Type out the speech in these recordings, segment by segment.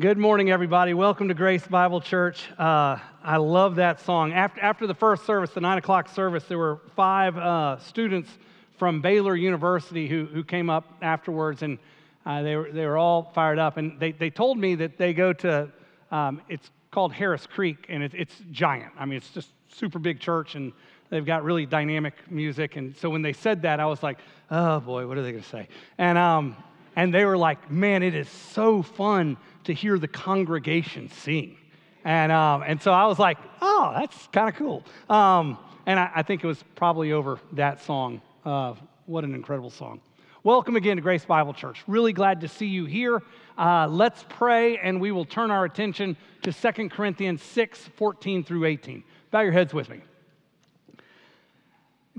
Good morning, everybody. Welcome to Grace Bible Church. Uh, I love that song. After, after the first service, the nine o'clock service, there were five uh, students from Baylor University who, who came up afterwards, and uh, they, were, they were all fired up. And they, they told me that they go to, um, it's called Harris Creek, and it, it's giant. I mean, it's just super big church, and they've got really dynamic music. And so when they said that, I was like, oh boy, what are they going to say? And, um, and they were like, man, it is so fun to hear the congregation sing. And, um, and so I was like, oh, that's kind of cool. Um, and I, I, think it was probably over that song. Uh, what an incredible song. Welcome again to Grace Bible Church. Really glad to see you here. Uh, let's pray, and we will turn our attention to 2 Corinthians 6 14 through 18. Bow your heads with me.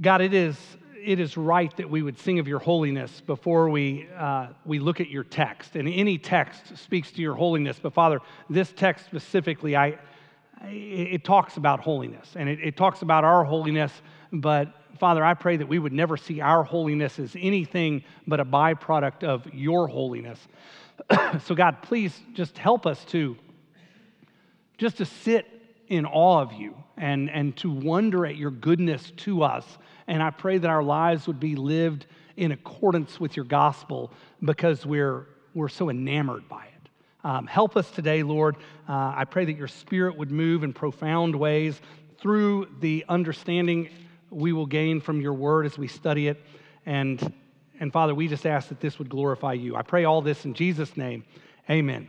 God, it is it is right that we would sing of your holiness before we, uh, we look at your text. And any text speaks to your holiness. But Father, this text specifically, I, it, talks about holiness and it, it talks about our holiness. But Father, I pray that we would never see our holiness as anything but a byproduct of your holiness. so, God, please just help us to just to sit in awe of you and, and to wonder at your goodness to us and I pray that our lives would be lived in accordance with your gospel because we're, we're so enamored by it. Um, help us today, Lord. Uh, I pray that your spirit would move in profound ways through the understanding we will gain from your word as we study it. And, and Father, we just ask that this would glorify you. I pray all this in Jesus' name. Amen.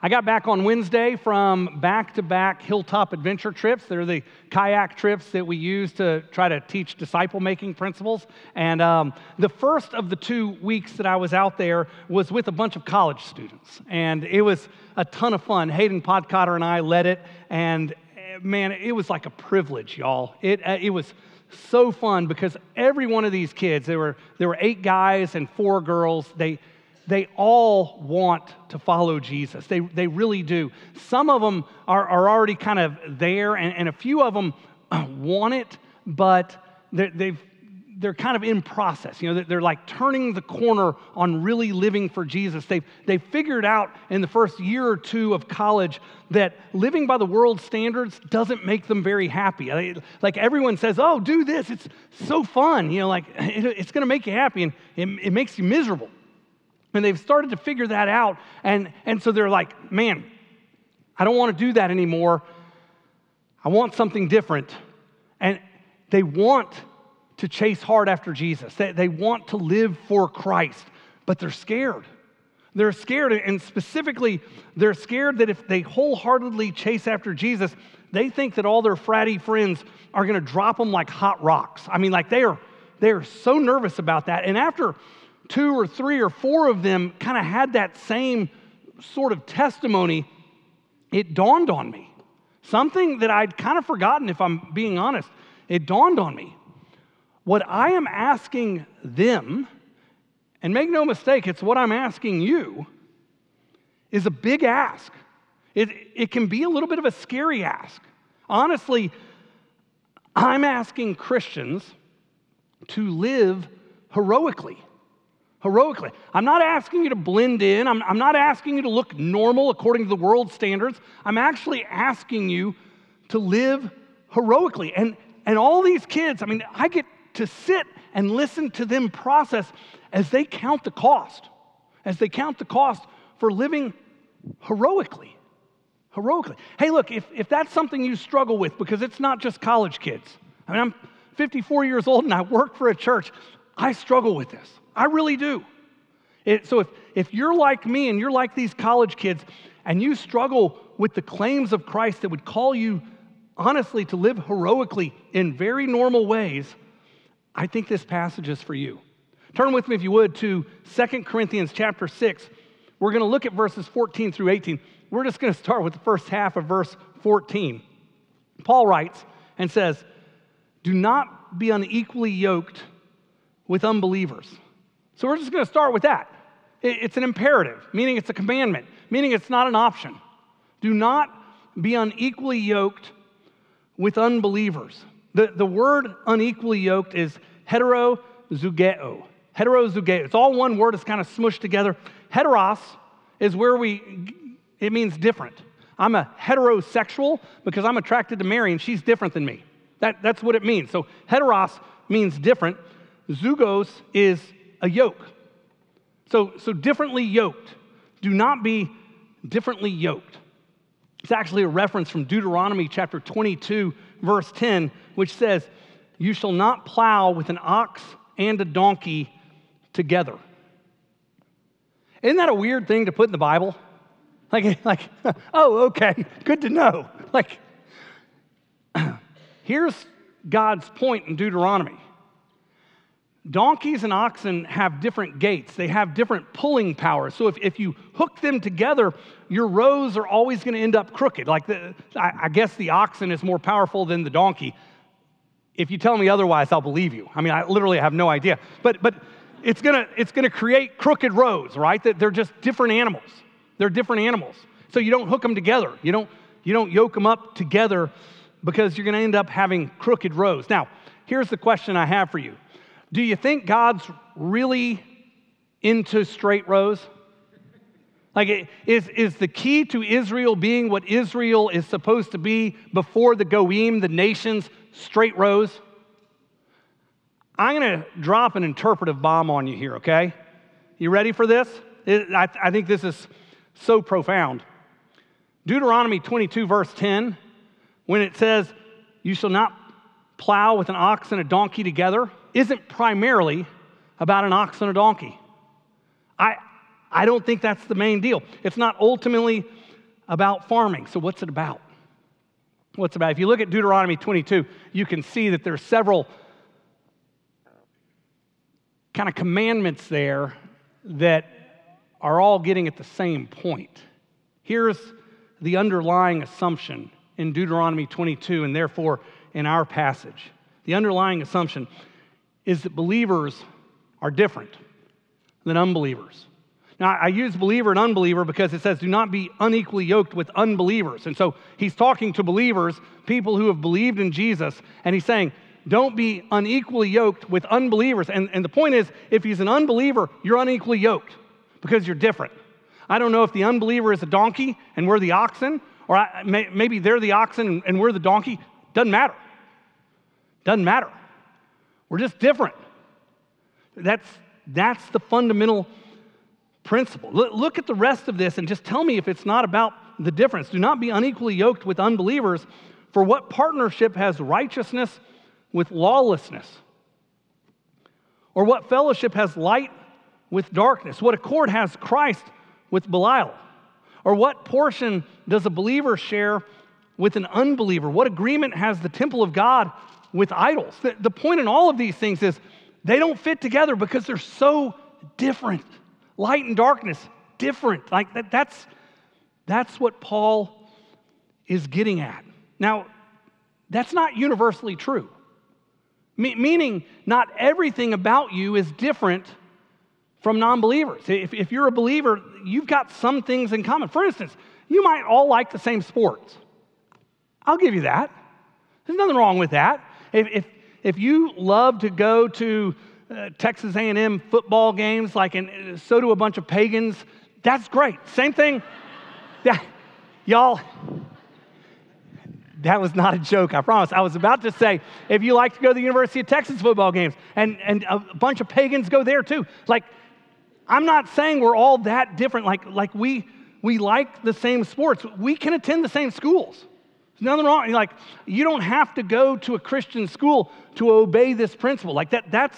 I got back on Wednesday from back to back hilltop adventure trips. They're the kayak trips that we use to try to teach disciple making principles. And um, the first of the two weeks that I was out there was with a bunch of college students. And it was a ton of fun. Hayden Podcotter and I led it. And eh, man, it was like a privilege, y'all. It, uh, it was so fun because every one of these kids, there were, there were eight guys and four girls, they, they all want to follow Jesus. They, they really do. Some of them are, are already kind of there, and, and a few of them want it, but they're, they've, they're kind of in process. You know, they're like turning the corner on really living for Jesus. They've, they've figured out in the first year or two of college that living by the world standards doesn't make them very happy. Like everyone says, oh, do this. It's so fun. You know, like it, it's going to make you happy, and it, it makes you miserable. And they've started to figure that out. And, and so they're like, man, I don't want to do that anymore. I want something different. And they want to chase hard after Jesus, they, they want to live for Christ, but they're scared. They're scared, and specifically, they're scared that if they wholeheartedly chase after Jesus, they think that all their fratty friends are going to drop them like hot rocks. I mean, like they are, they are so nervous about that. And after two or three or four of them kind of had that same sort of testimony, it dawned on me. Something that I'd kind of forgotten, if I'm being honest. It dawned on me. What I am asking them, and make no mistake, it's what I'm asking you, is a big ask. It, it can be a little bit of a scary ask. Honestly, I'm asking Christians to live heroically heroically. I'm not asking you to blend in. I'm, I'm, not asking you to look normal according to the world standards. I'm actually asking you to live heroically. And, and all these kids, I mean, I get to sit and listen to them process as they count the cost, as they count the cost for living heroically. Heroically. Hey, look, if, if that's something you struggle with, because it's not just college kids, I mean, I'm 54 years old and I work for a church, I struggle with this. I really do. It, so if, if you're like me and you're like these college kids and you struggle with the claims of Christ that would call you honestly to live heroically in very normal ways, I think this passage is for you. Turn with me, if you would, to 2 Corinthians chapter 6. We're going to look at verses 14 through 18. We're just going to start with the first half of verse 14. Paul writes and says, Do not be unequally yoked with unbelievers. So we're just going to start with that. It's an imperative, meaning it's a commandment, meaning it's not an option. Do not be unequally yoked with unbelievers. The, the word unequally yoked is heterozugeo. Heterozugeo. It's all one word, it's kind of smushed together. Heteros is where we, it means different. I'm a heterosexual because I'm attracted to Mary and she's different than me. That, that's what it means. So heteros means different. Zugos is a yoke. So, so differently yoked. Do not be differently yoked. It's actually a reference from Deuteronomy chapter 22, verse 10, which says, You shall not plow with an ox and a donkey together. Isn't that a weird thing to put in the Bible? Like, like oh, okay, good to know. Like, here's God's point in Deuteronomy donkeys and oxen have different gaits, they have different pulling powers. So if, if you hook them together, your rows are always going to end up crooked. Like, the, I, I guess the oxen is more powerful than the donkey. If you tell me otherwise, I'll believe you. I mean, I literally have no idea. But, but it's going to it's gonna create crooked rows, right? That they're just different animals. They're different animals. So you don't hook them together. You don't, you don't yoke them up together because you're going to end up having crooked rows. Now, here's the question I have for you Do you think God's really into straight rows? Like, is, is the key to Israel being what Israel is supposed to be before the Goyim, the nations, straight rows? I'm going to drop an interpretive bomb on you here, okay? You ready for this? It, I, I think this is so profound. Deuteronomy 22, verse 10, when it says, You shall not plow with an ox and a donkey together, isn't primarily about an ox and a donkey. I, I don't think that's the main deal. It's not ultimately about farming. So, what's it about? What's about? If you look at Deuteronomy 22, you can see that there are several kind of commandments there that are all getting at the same point. Here's the underlying assumption in Deuteronomy 22 and therefore in our passage. The underlying assumption is that believers are different than unbelievers. Now, I use believer and unbeliever because it says, do not be unequally yoked with unbelievers. And so he's talking to believers, people who have believed in Jesus, and he's saying, don't be unequally yoked with unbelievers. And, and the point is, if he's an unbeliever, you're unequally yoked because you're different. I don't know if the unbeliever is a donkey and we're the oxen, or I, may, maybe they're the oxen and we're the donkey. Doesn't matter. Doesn't matter. We're just different. That's, that's the fundamental principle. Look, at the rest of this and just tell me if it's not about the difference. Do not be unequally yoked with unbelievers, for what partnership has righteousness with lawlessness? Or what fellowship has light with darkness? What accord has Christ with Belial? Or what portion does a believer share with an unbeliever? What agreement has the temple of God with idols? The, the point in all of these things is they don't fit together because they're so different. Light and darkness, different. Like that, that's, that's what Paul is getting at. Now, that's not universally true. Me- meaning, not everything about you is different from non believers. If, if you're a believer, you've got some things in common. For instance, you might all like the same sports. I'll give you that. There's nothing wrong with that. If, if, if you love to go to uh, Texas A&M football games, like and so do a bunch of pagans, that's great. Same thing. Yeah, y'all, that was not a joke, I promise. I was about to say, if you like to go to the University of Texas football games, and, and a bunch of pagans go there too. Like, I'm not saying we're all that different. Like, like we, we like the same sports. We can attend the same schools. There's nothing wrong. Like, you don't have to go to a Christian school to obey this principle. Like, that, that's,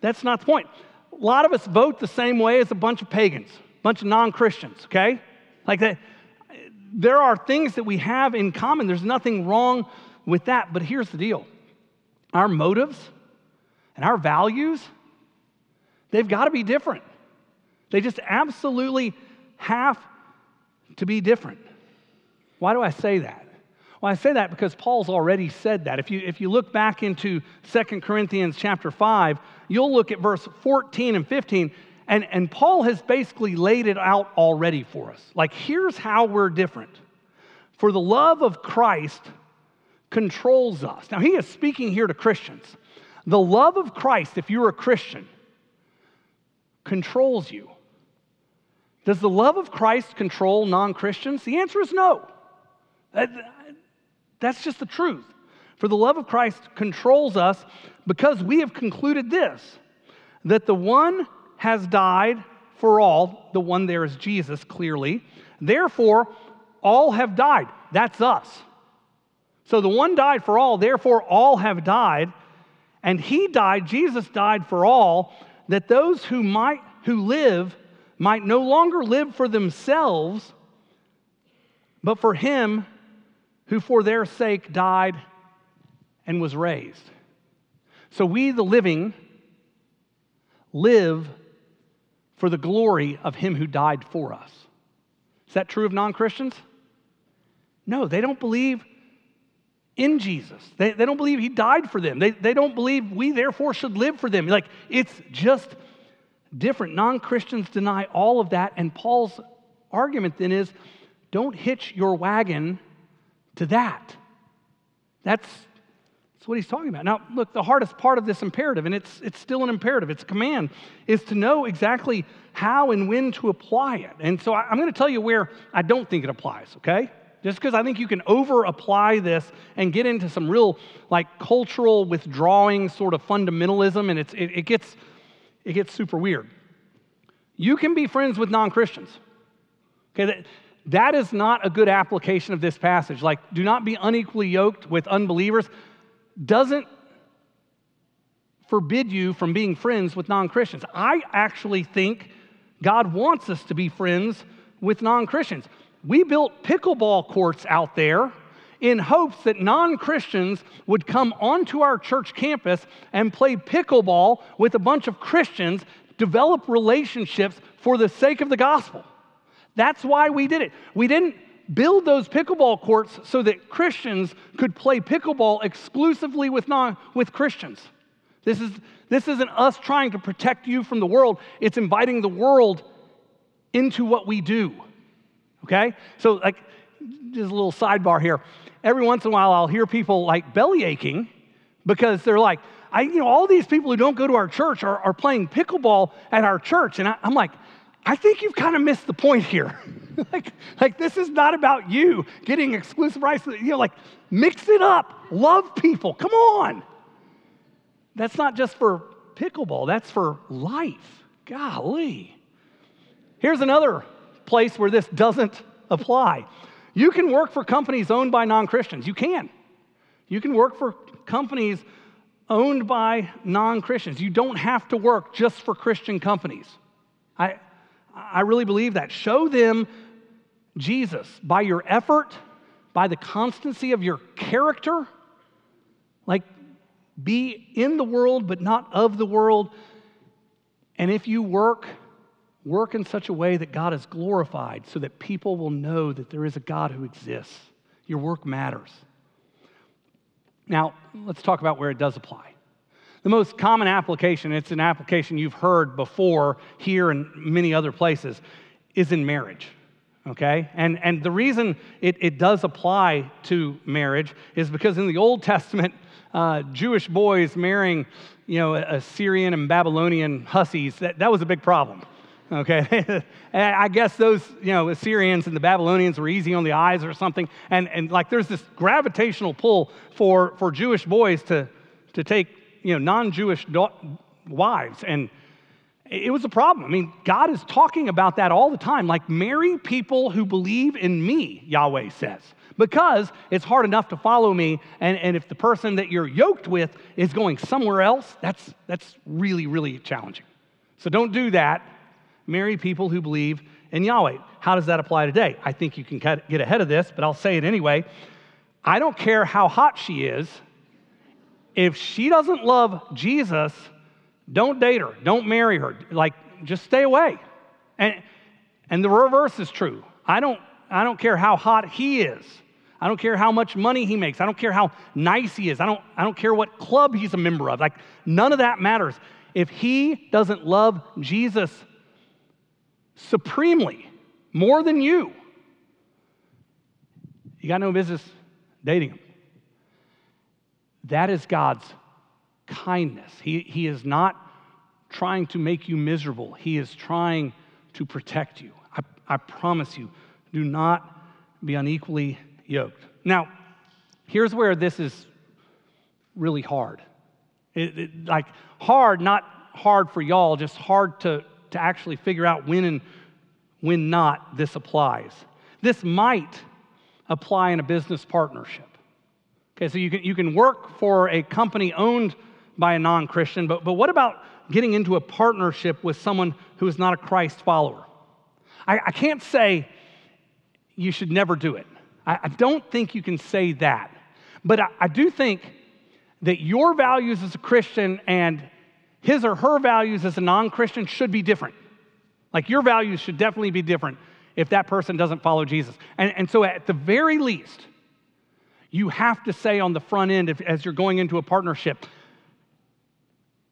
that's not the point. A lot of us vote the same way as a bunch of pagans, a bunch of non Christians, okay? Like, that, there are things that we have in common. There's nothing wrong with that. But here's the deal our motives and our values, they've got to be different. They just absolutely have to be different. Why do I say that? Well, I say that because Paul's already said that. If you, if you look back into 2 Corinthians chapter 5, you'll look at verse 14 and 15, and, and Paul has basically laid it out already for us. Like, here's how we're different. For the love of Christ controls us. Now, he is speaking here to Christians. The love of Christ, if you're a Christian, controls you. Does the love of Christ control non Christians? The answer is no. That's just the truth. For the love of Christ controls us because we have concluded this that the one has died for all, the one there is Jesus, clearly. Therefore, all have died. That's us. So the one died for all, therefore, all have died. And he died, Jesus died for all, that those who might who live might no longer live for themselves, but for him who for their sake died and was raised. So we, the living, live for the glory of him who died for us. Is that true of non Christians? No, they don't believe in Jesus. They, they don't believe he died for them. They, they don't believe we therefore should live for them. Like, it's just different. Non Christians deny all of that. And Paul's argument then is don't hitch your wagon to that. That's, that's what he's talking about. Now, look, the hardest part of this imperative, and it's, it's still an imperative, it's a command, is to know exactly how and when to apply it. And so I, I'm going to tell you where I don't think it applies, okay? Just because I think you can over apply this and get into some real like cultural withdrawing sort of fundamentalism, and it's, it, it gets, it gets super weird. You can be friends with non Christians. Okay, that is not a good application of this passage. Like, do not be unequally yoked with unbelievers doesn't forbid you from being friends with non Christians. I actually think God wants us to be friends with non Christians. We built pickleball courts out there in hopes that non Christians would come onto our church campus and play pickleball with a bunch of Christians, develop relationships for the sake of the gospel. That's why we did it. We didn't build those pickleball courts so that Christians could play pickleball exclusively with, non, with Christians. This, is, this isn't us trying to protect you from the world, it's inviting the world into what we do. Okay? So, like, just a little sidebar here. Every once in a while, I'll hear people like belly aching because they're like, I, you know, all these people who don't go to our church are, are playing pickleball at our church. And I, I'm like, I think you've kind of missed the point here. like, like, this is not about you getting exclusive rights. You know, like, mix it up. Love people. Come on. That's not just for pickleball, that's for life. Golly. Here's another place where this doesn't apply. You can work for companies owned by non Christians. You can. You can work for companies owned by non Christians. You don't have to work just for Christian companies. I, I really believe that. Show them Jesus by your effort, by the constancy of your character. Like, be in the world, but not of the world. And if you work, work in such a way that God is glorified so that people will know that there is a God who exists. Your work matters. Now, let's talk about where it does apply. The most common application, it's an application you've heard before here and many other places, is in marriage. Okay? And, and the reason it, it does apply to marriage is because in the Old Testament, uh, Jewish boys marrying, you know, Assyrian and Babylonian hussies, that, that was a big problem. Okay, I guess those, you know, Assyrians and the Babylonians were easy on the eyes or something. And, and like there's this gravitational pull for, for Jewish boys to, to take you know, non-Jewish wives, and it was a problem. I mean, God is talking about that all the time. Like, marry people who believe in me, Yahweh says, because it's hard enough to follow me. And, and if the person that you're yoked with is going somewhere else, that's, that's really, really challenging. So don't do that. Marry people who believe in Yahweh. How does that apply today? I think you can get ahead of this, but I'll say it anyway. I don't care how hot she is if she doesn't love Jesus, don't date her, don't marry her. Like, just stay away. And, and the reverse is true. I don't, I don't care how hot he is. I don't care how much money he makes. I don't care how nice he is. I don't, I don't care what club he's a member of. Like, none of that matters. If he doesn't love Jesus supremely, more than you, you got no business dating him. That is God's kindness. He, he is not trying to make you miserable, He is trying to protect you. I I promise you, do not be unequally yoked. Now, here's where this is really hard. It, it, like, hard, not hard for y'all, just hard to, to actually figure out when and when not this applies. This might apply in a business partnership. Okay, so you can, you can work for a company owned by a non Christian, but, but what about getting into a partnership with someone who is not a Christ follower? I, I can't say you should never do it. I, I don't think you can say that. But I, I do think that your values as a Christian and his or her values as a non Christian should be different. Like your values should definitely be different if that person doesn't follow Jesus. And, and so, at the very least, you have to say on the front end, if, as you're going into a partnership,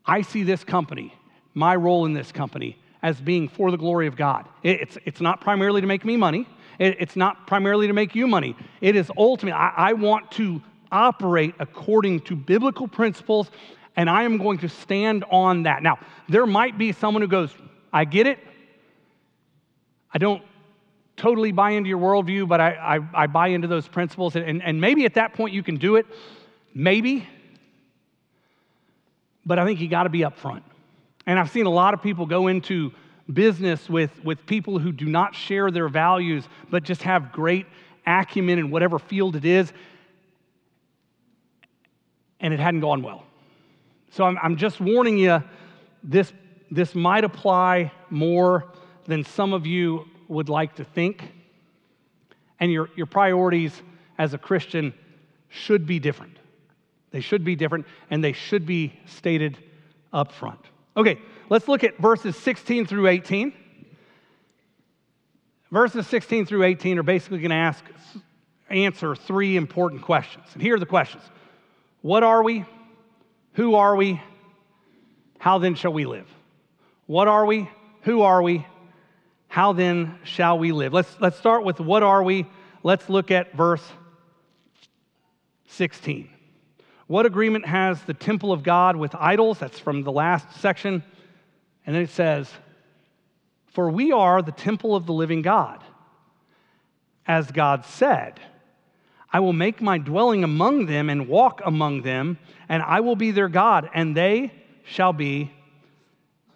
I see this company, my role in this company, as being for the glory of God. It, it's, it's not primarily to make me money, it, it's not primarily to make you money. It is ultimately, I, I want to operate according to biblical principles, and I am going to stand on that. Now, there might be someone who goes, I get it. I don't totally buy into your worldview, but I, I, I buy into those principles. And, and maybe at that point you can do it. Maybe. But I think you got to be upfront. And I've seen a lot of people go into business with, with people who do not share their values, but just have great acumen in whatever field it is. And it hadn't gone well. So I'm, I'm just warning you this, this might apply more than some of you would like to think. And your, your priorities as a Christian should be different. They should be different, and they should be stated up front. Okay, let's look at verses 16 through 18. Verses 16 through 18 are basically going to ask, answer three important questions. And here are the questions What are we? Who are we? How then shall we live? What are we? Who are we? How then shall we live? Let's, let's start with what are we? Let's look at verse 16. What agreement has the temple of God with idols? That's from the last section. And then it says, For we are the temple of the living God. As God said, I will make my dwelling among them and walk among them, and I will be their God, and they shall be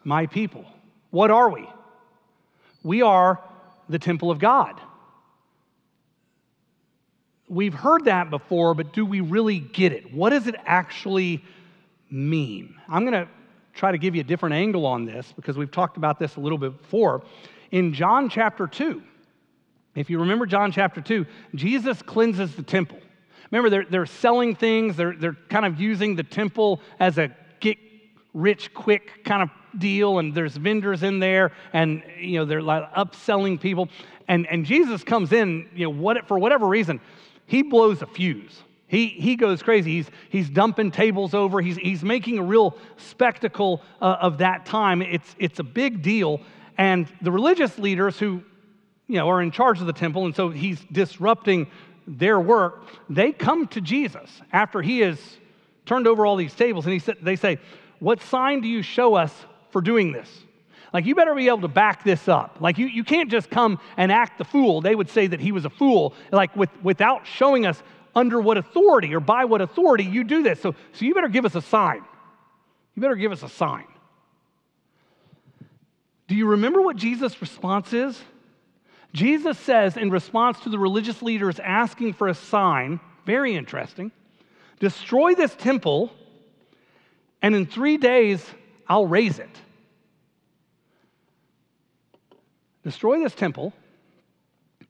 my people. What are we? We are the temple of God. We've heard that before, but do we really get it? What does it actually mean? I'm going to try to give you a different angle on this because we've talked about this a little bit before. In John chapter 2, if you remember John chapter 2, Jesus cleanses the temple. Remember, they're, they're selling things, they're, they're kind of using the temple as a rich quick kind of deal and there's vendors in there and you know they're like upselling people and and jesus comes in you know what for whatever reason he blows a fuse he, he goes crazy. He's, he's dumping tables over. He's, he's making a real spectacle uh, of that time. It's, it's a big deal. And the religious leaders who you know, are in charge of the temple, and so he's disrupting their work, they come to Jesus after he has turned over all these tables. And he said, they say, What sign do you show us for doing this. Like, you better be able to back this up. Like, you, you can't just come and act the fool. They would say that he was a fool, like, with, without showing us under what authority or by what authority you do this. So, so you better give us a sign. You better give us a sign. Do you remember what Jesus' response is? Jesus says, in response to the religious leaders asking for a sign, very interesting, destroy this temple, and in three days I'll raise it. Destroy this temple,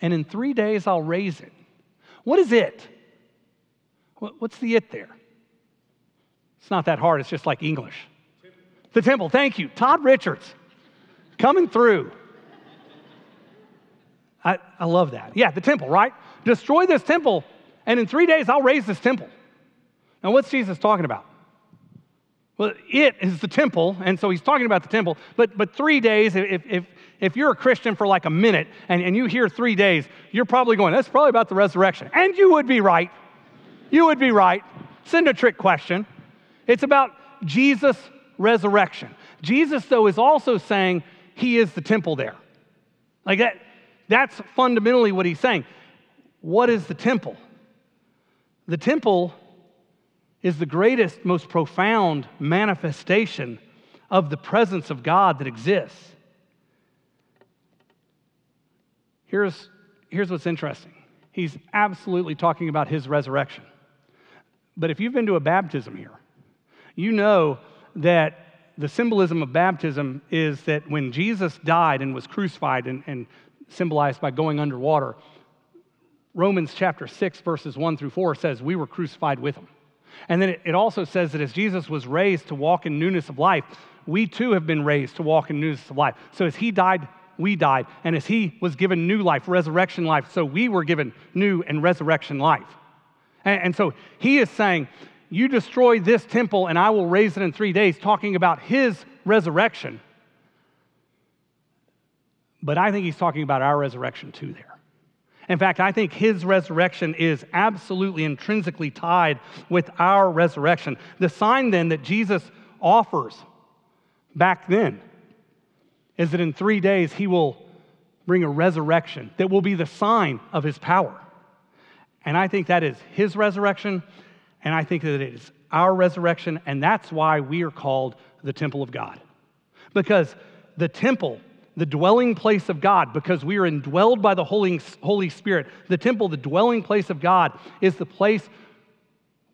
and in three days I'll raise it. What is it? What's the it there? It's not that hard, it's just like English. The temple, thank you. Todd Richards coming through. I, I love that. Yeah, the temple, right? Destroy this temple, and in three days I'll raise this temple. Now, what's Jesus talking about? Well, it is the temple, and so he's talking about the temple. But, but three days, if, if, if you're a Christian for like a minute and, and you hear three days, you're probably going, that's probably about the resurrection. And you would be right. You would be right. Send a trick question. It's about Jesus' resurrection. Jesus, though, is also saying he is the temple there. Like that, That's fundamentally what he's saying. What is the temple? The temple is the greatest, most profound manifestation of the presence of God that exists. Here's, here's what's interesting he's absolutely talking about his resurrection. But if you've been to a baptism here, you know that the symbolism of baptism is that when Jesus died and was crucified and, and symbolized by going underwater, Romans chapter 6, verses 1 through 4 says, We were crucified with him. And then it, also says that as Jesus was raised to walk in newness of life, we too have been raised to walk in newness of life. So as he died, we died. And as he was given new life, resurrection life, so we were given new and resurrection life. And, and so he is saying, You destroy this temple and I will raise it in three days, talking about his resurrection. But I think he's talking about our resurrection too there. In fact, I think his resurrection is absolutely intrinsically tied with our resurrection. The sign then that Jesus offers back then is that in three days he will bring a resurrection that will be the sign of his power. And I think that is his resurrection, and I think that it is our resurrection, and that's why we are called the temple of God. Because the temple, the dwelling place of God, because we are indwelled by the Holy, Holy Spirit, the temple, the dwelling place of God, is the place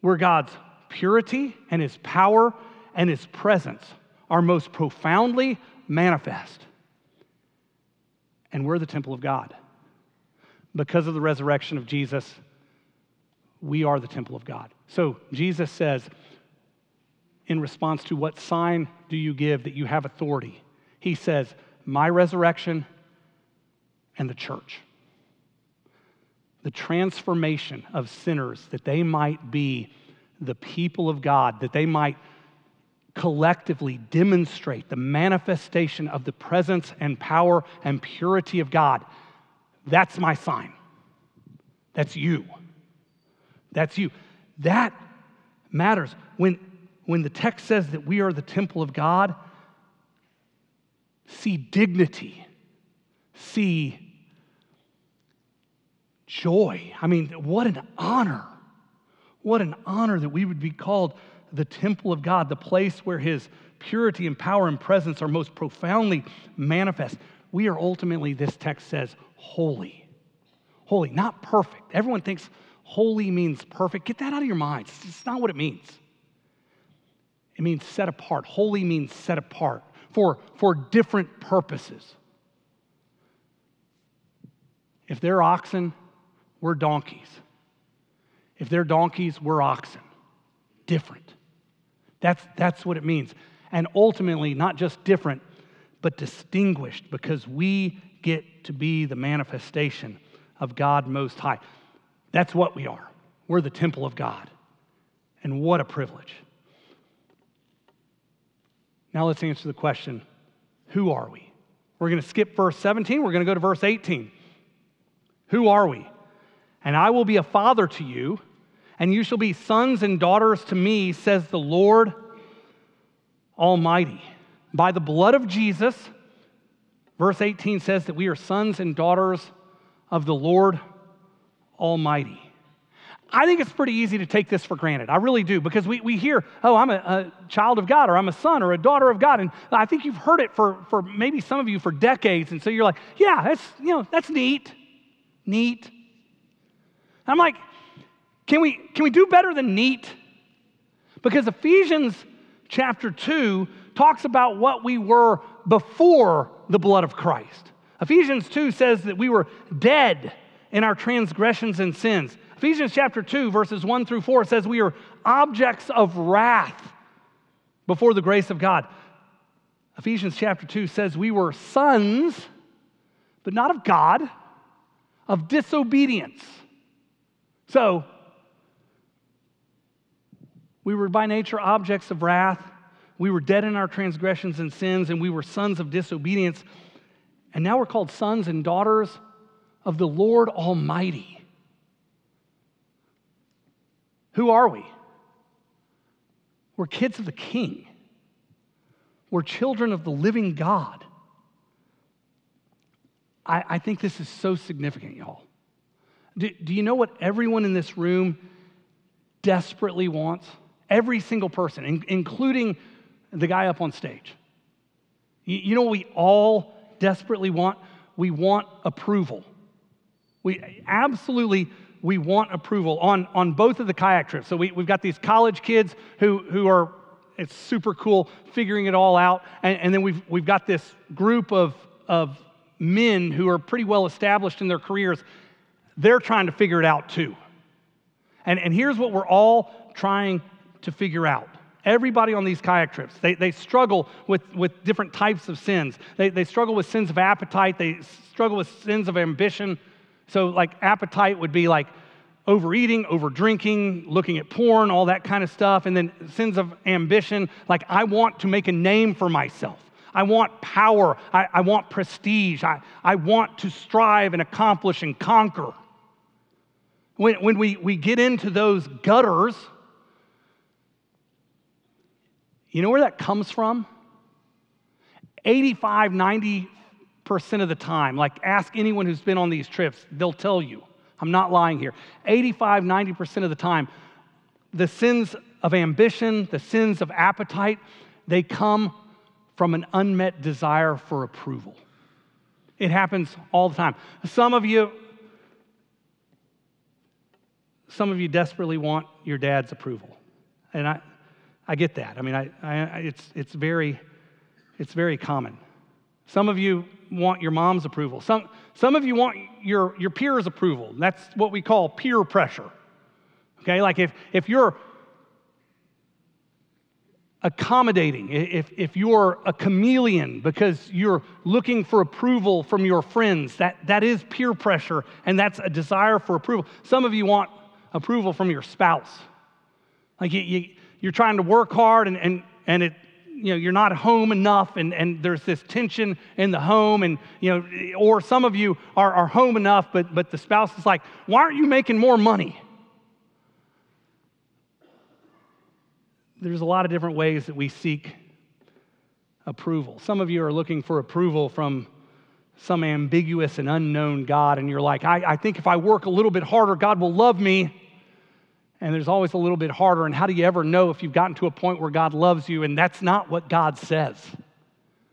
where God's purity and his power and his presence are most profoundly manifest. And we're the temple of God. Because of the resurrection of Jesus, we are the temple of God. So Jesus says, in response to what sign do you give that you have authority? He says, My resurrection and the church. The transformation of sinners that they might be the people of God, that they might collectively demonstrate the manifestation of the presence and power and purity of God. That's my sign. That's you. That's you. That matters. When, when the text says that we are the temple of God, see dignity, see joy. I mean, what an honor. What an honor that we would be called the temple of God, the place where His purity and power and presence are most profoundly manifest. We are ultimately, this text says, holy. Holy, not perfect. Everyone thinks holy means perfect. Get that out of your minds. It's not what it means. It means set apart. Holy means set apart for, for different purposes. If they're oxen, we're donkeys. If they're donkeys, we're oxen. Different. That's, that's what it means. And ultimately, not just different, but distinguished because we get to be the manifestation of God Most High. That's what we are. We're the temple of God. And what a privilege. Now let's answer the question who are we? We're going to skip verse 17, we're going to go to verse 18. Who are we? And I will be a father to you and you shall be sons and daughters to me, says the Lord Almighty. By the blood of Jesus, verse 18 says that we are sons and daughters of the Lord Almighty. I think it's pretty easy to take this for granted. I really do, because we, we hear, oh, I'm a, a, child of God, or I'm a son or a daughter of God. And I think you've heard it for, for maybe some of you for decades. And so you're like, yeah, that's, you know, that's neat. Neat. I'm like, can we, can we do better than neat? Because Ephesians chapter 2 talks about what we were before the blood of Christ. Ephesians 2 says that we were dead in our transgressions and sins. Ephesians chapter 2, verses 1 through 4 says we are objects of wrath before the grace of God. Ephesians chapter 2 says we were sons, but not of God, of disobedience. So, we were by nature objects of wrath. We were dead in our transgressions and sins, and we were sons of disobedience. And now we're called sons and daughters of the Lord Almighty. Who are we? We're kids of the King. We're children of the living God. I, I think this is so significant, y'all. Do, do you know what everyone in this room desperately wants? Every single person, in, including the guy up on stage. You, you know what we all desperately want? We want approval. We absolutely we want approval on, on both of the kayak trips. So we, we've got these college kids who, who are, it's super cool, figuring it all out. And, and then we've, we've got this group of, of men who are pretty well established in their careers. They're trying to figure it out too. And, and here's what we're all trying to figure out. Everybody on these kayak trips, they, they struggle with, with different types of sins. They, they struggle with sins of appetite, they struggle with sins of ambition. So, like, appetite would be like overeating, over drinking, looking at porn, all that kind of stuff. And then sins of ambition, like, I want to make a name for myself. I want power. I, I want prestige. I, I want to strive and accomplish and conquer. When, when we, we get into those gutters, you know where that comes from? 85, 90% of the time, like ask anyone who's been on these trips, they'll tell you. I'm not lying here. 85, 90% of the time, the sins of ambition, the sins of appetite, they come from an unmet desire for approval. It happens all the time. Some of you, some of you desperately want your dad's approval. And I, I get that. I mean, I, I, it's, it's, very, it's very common. Some of you want your mom's approval. Some, some of you want your, your peers' approval. That's what we call peer pressure. Okay, like if, if you're accommodating, if, if you're a chameleon because you're looking for approval from your friends, that, that is peer pressure and that's a desire for approval. Some of you want approval from your spouse. Like you, you, you're trying to work hard and, and, and it, you know, you're not home enough and, and there's this tension in the home and, you know, or some of you are, are home enough, but, but the spouse is like, why aren't you making more money? There's a lot of different ways that we seek approval. Some of you are looking for approval from some ambiguous and unknown God, and you're like, I, I think if I work a little bit harder, God will love me and there's always a little bit harder. And how do you ever know if you've gotten to a point where God loves you and that's not what God says?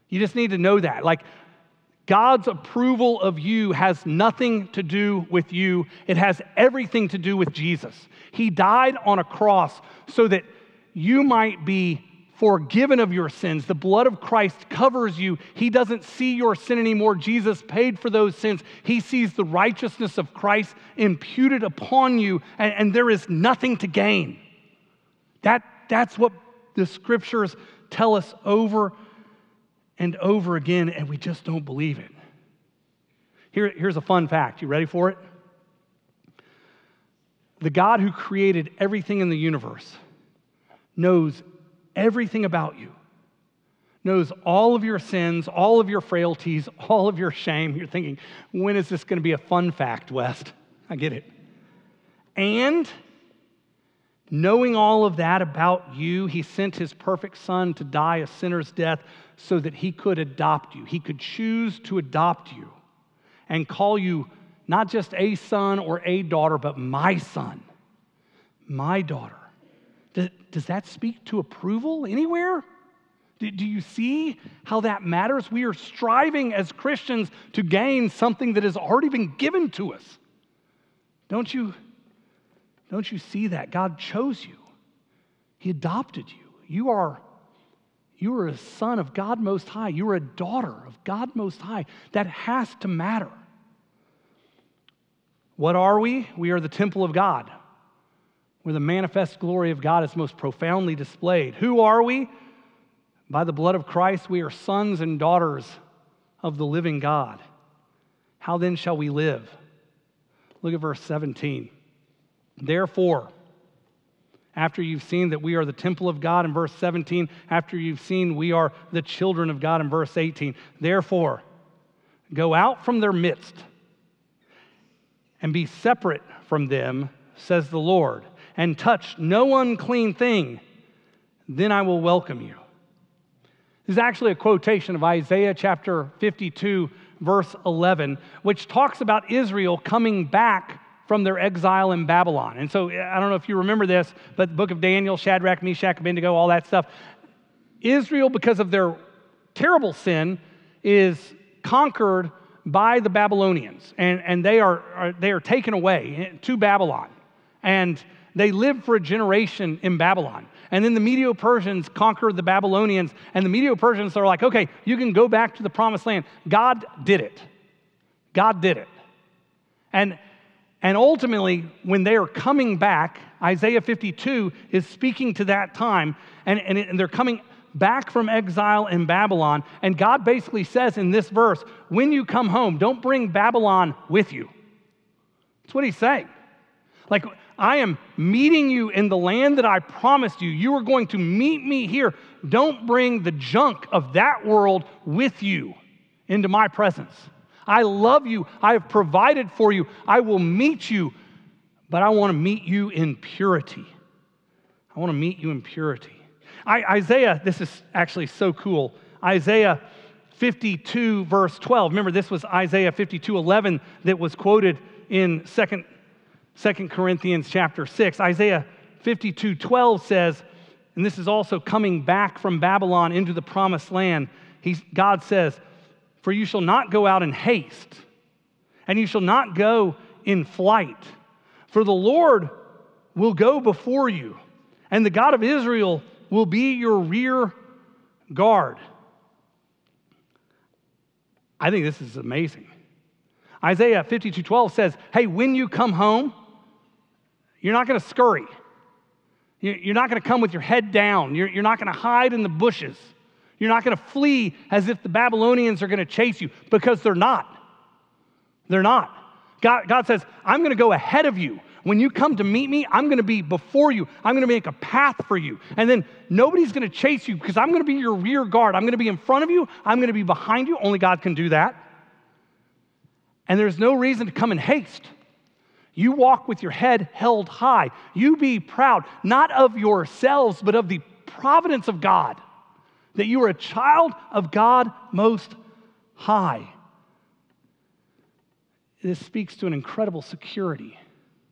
You just need to know that. Like, God's approval of you has nothing to do with you, it has everything to do with Jesus. He died on a cross so that you might be forgiven of your sins. The blood of Christ covers you. He doesn't see your sin anymore. Jesus paid for those sins. He sees the righteousness of Christ imputed upon you, and, and there is nothing to gain. That, that's what the scriptures tell us over and over again, and we just don't believe it. Here, here's a fun fact. You ready for it? The God who created everything in the universe knows everything about you, knows all of your sins, all of your frailties, all of your shame. You're thinking, when is this going to be a fun fact, West? I get it. And knowing all of that about you, he sent his perfect son to die a sinner's death so that he could adopt you. He could choose to adopt you and call you not just a son or a daughter, but my son, my daughter. Does that speak to approval anywhere? Do you see how that matters? We are striving as Christians to gain something that has already been given to us. Don't you, don't you see that? God chose you, He adopted you. You are, you are a son of God Most High, you are a daughter of God Most High. That has to matter. What are we? We are the temple of God where the manifest glory of God is most profoundly displayed. Who are we? By the blood of Christ, we are sons and daughters of the living God. How then shall we live? Look at verse 17. Therefore, after you've seen that we are the temple of God in verse 17, after you've seen we are the children of God in verse 18, therefore, go out from their midst and be separate from them, says the Lord and touch no unclean thing, then I will welcome you. This is actually a quotation of Isaiah chapter 52, verse 11, which talks about Israel coming back from their exile in Babylon. And so I don't know if you remember this, but the book of Daniel, Shadrach, Meshach, Abednego, all that stuff. Israel, because of their terrible sin, is conquered by the Babylonians, and, and they, are, are, they are taken away to Babylon. And they lived for a generation in Babylon. And then the Medo Persians conquered the Babylonians, and the Medo Persians are like, okay, you can go back to the promised land. God did it. God did it. And, and ultimately, when they are coming back, Isaiah 52 is speaking to that time, and, and, it, and they're coming back from exile in Babylon. And God basically says in this verse, when you come home, don't bring Babylon with you. That's what he's saying. Like, I am meeting you in the land that I promised you. You are going to meet me here. Don't bring the junk of that world with you into my presence. I love you. I have provided for you. I will meet you, but I want to meet you in purity. I want to meet you in purity. I, Isaiah, this is actually so cool. Isaiah 52, verse 12. Remember, this was Isaiah 52, 11 that was quoted in 2nd, 2 Corinthians chapter 6. Isaiah 52, 12 says, and this is also coming back from Babylon into the promised land. He's, God says, For you shall not go out in haste, and you shall not go in flight, for the Lord will go before you, and the God of Israel will be your rear guard. I think this is amazing. Isaiah 52 12 says, Hey, when you come home, you're not going to scurry. You're not going to come with your head down. You're not going to hide in the bushes. You're not going to flee as if the Babylonians are going to chase you because they're not. They're not. God, God says, I'm going to go ahead of you. When you come to meet me, I'm going to be before you. I'm going to make a path for you. And then nobody's going to chase you because I'm going to be your rear guard. I'm going to be in front of you. I'm going to be behind you. Only God can do that. And there's no reason to come in haste. You walk with your head held high. You be proud, not of yourselves, but of the providence of God, that you are a child of God most high. This speaks to an incredible security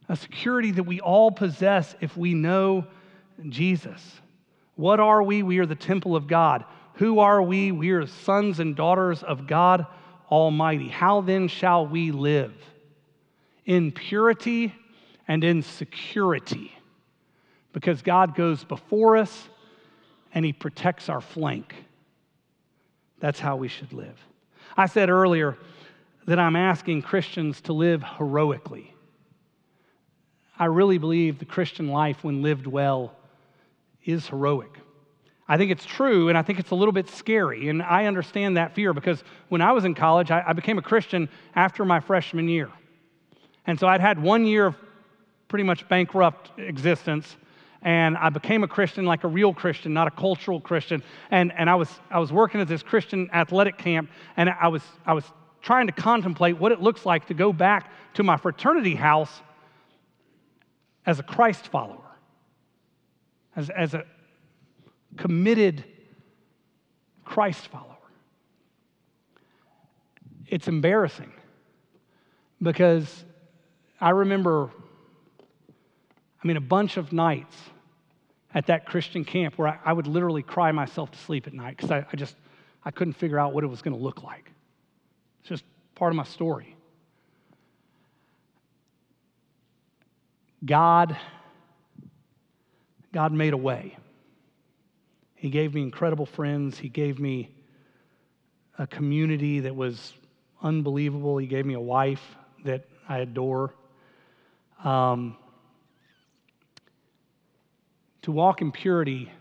a security that we all possess if we know Jesus. What are we? We are the temple of God. Who are we? We are sons and daughters of God Almighty. How then shall we live? In purity and in security. Because God goes before us and He protects our flank. That's how we should live. I said earlier that I'm asking Christians to live heroically. I really believe the Christian life, when lived well, is heroic. I think it's true, and I think it's a little bit scary. And I understand that fear because when I was in college, I, I became a Christian after my freshman year. And so I'd had one year of pretty much bankrupt existence and I became a Christian like a real Christian, not a cultural Christian. And, and I, was, I was working at this Christian athletic camp, and I was, I was trying to contemplate what it looks like to go back to my fraternity house as a Christ follower, as, as a committed Christ follower. It's embarrassing because I remember, I mean, a bunch of nights at that Christian camp where I, I would literally cry myself to sleep at night because I, I just I couldn't figure out what it was going to look like. It's just part of my story. God, God made a way. He gave me incredible friends. He gave me a community that was unbelievable. He gave me a wife that I adore. Um, to walk in purity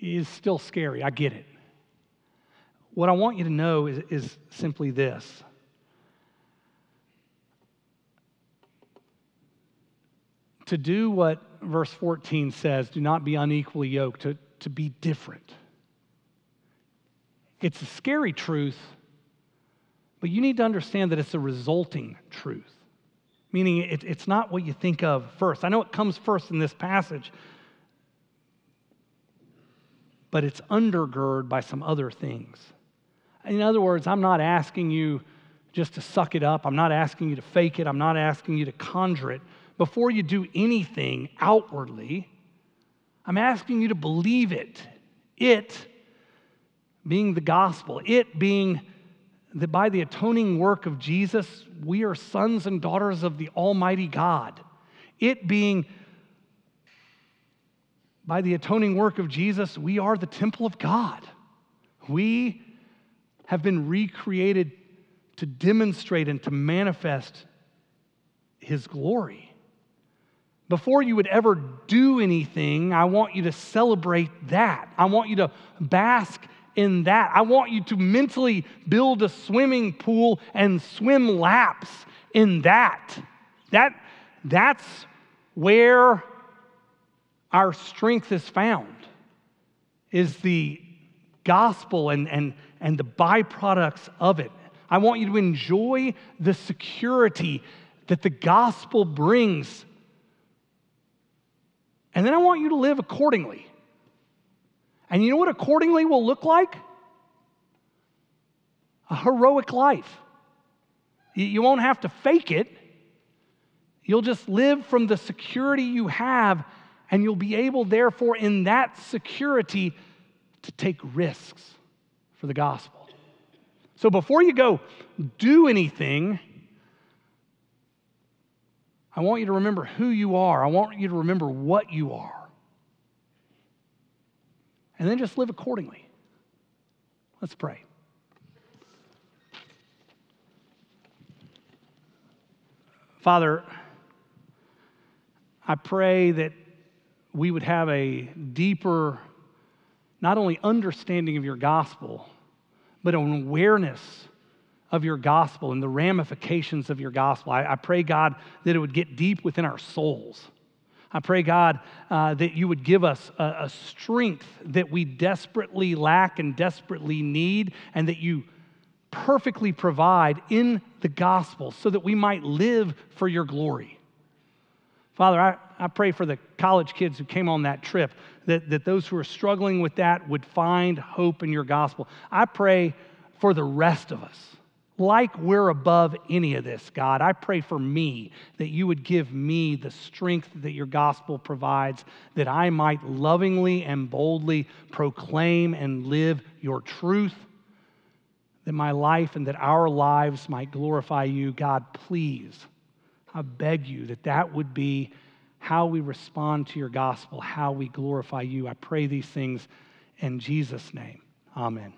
is still scary. I get it. What I want you to know is, is simply this to do what verse 14 says do not be unequally yoked, to, to be different. It's a scary truth, but you need to understand that it's a resulting truth, meaning it, it's not what you think of first. I know it comes first in this passage, but it's undergirded by some other things. In other words, I'm not asking you just to suck it up. I'm not asking you to fake it. I'm not asking you to conjure it. Before you do anything outwardly, I'm asking you to believe it. It being the gospel, it being that by the atoning work of Jesus, we are sons and daughters of the Almighty God. It being by the atoning work of Jesus, we are the temple of God. We have been recreated to demonstrate and to manifest His glory. Before you would ever do anything, I want you to celebrate that. I want you to bask in that. I want you to mentally build a swimming pool and swim laps in that. That that's where our strength is found. Is the gospel and, and, and the byproducts of it. I want you to enjoy the security that the gospel brings. And then I want you to live accordingly. And you know what accordingly will look like? A heroic life. You won't have to fake it. You'll just live from the security you have, and you'll be able, therefore, in that security, to take risks for the gospel. So before you go do anything, I want you to remember who you are. I want you to remember what you are and then just live accordingly. Let's pray. Father, I pray that we would have a deeper, not only understanding of your gospel, but an awareness of your gospel and the ramifications of your gospel. I, I pray, God, that it would get deep within our souls I pray, God, uh, that you would give us a, a strength that we desperately lack and desperately need, and that you perfectly provide in the gospel so that we might live for your glory. Father, I, I pray for the college kids who came on that trip, that, that those who are struggling with that would find hope in your gospel. I pray for the rest of us like we're above any of this, God. I pray for me that you would give me the strength that your gospel provides, that I might lovingly and boldly proclaim and live your truth, that my life and that our lives might glorify you. God, please, I beg you that that would be how we respond to your gospel, how we glorify you. I pray these things in Jesus' name. Amen.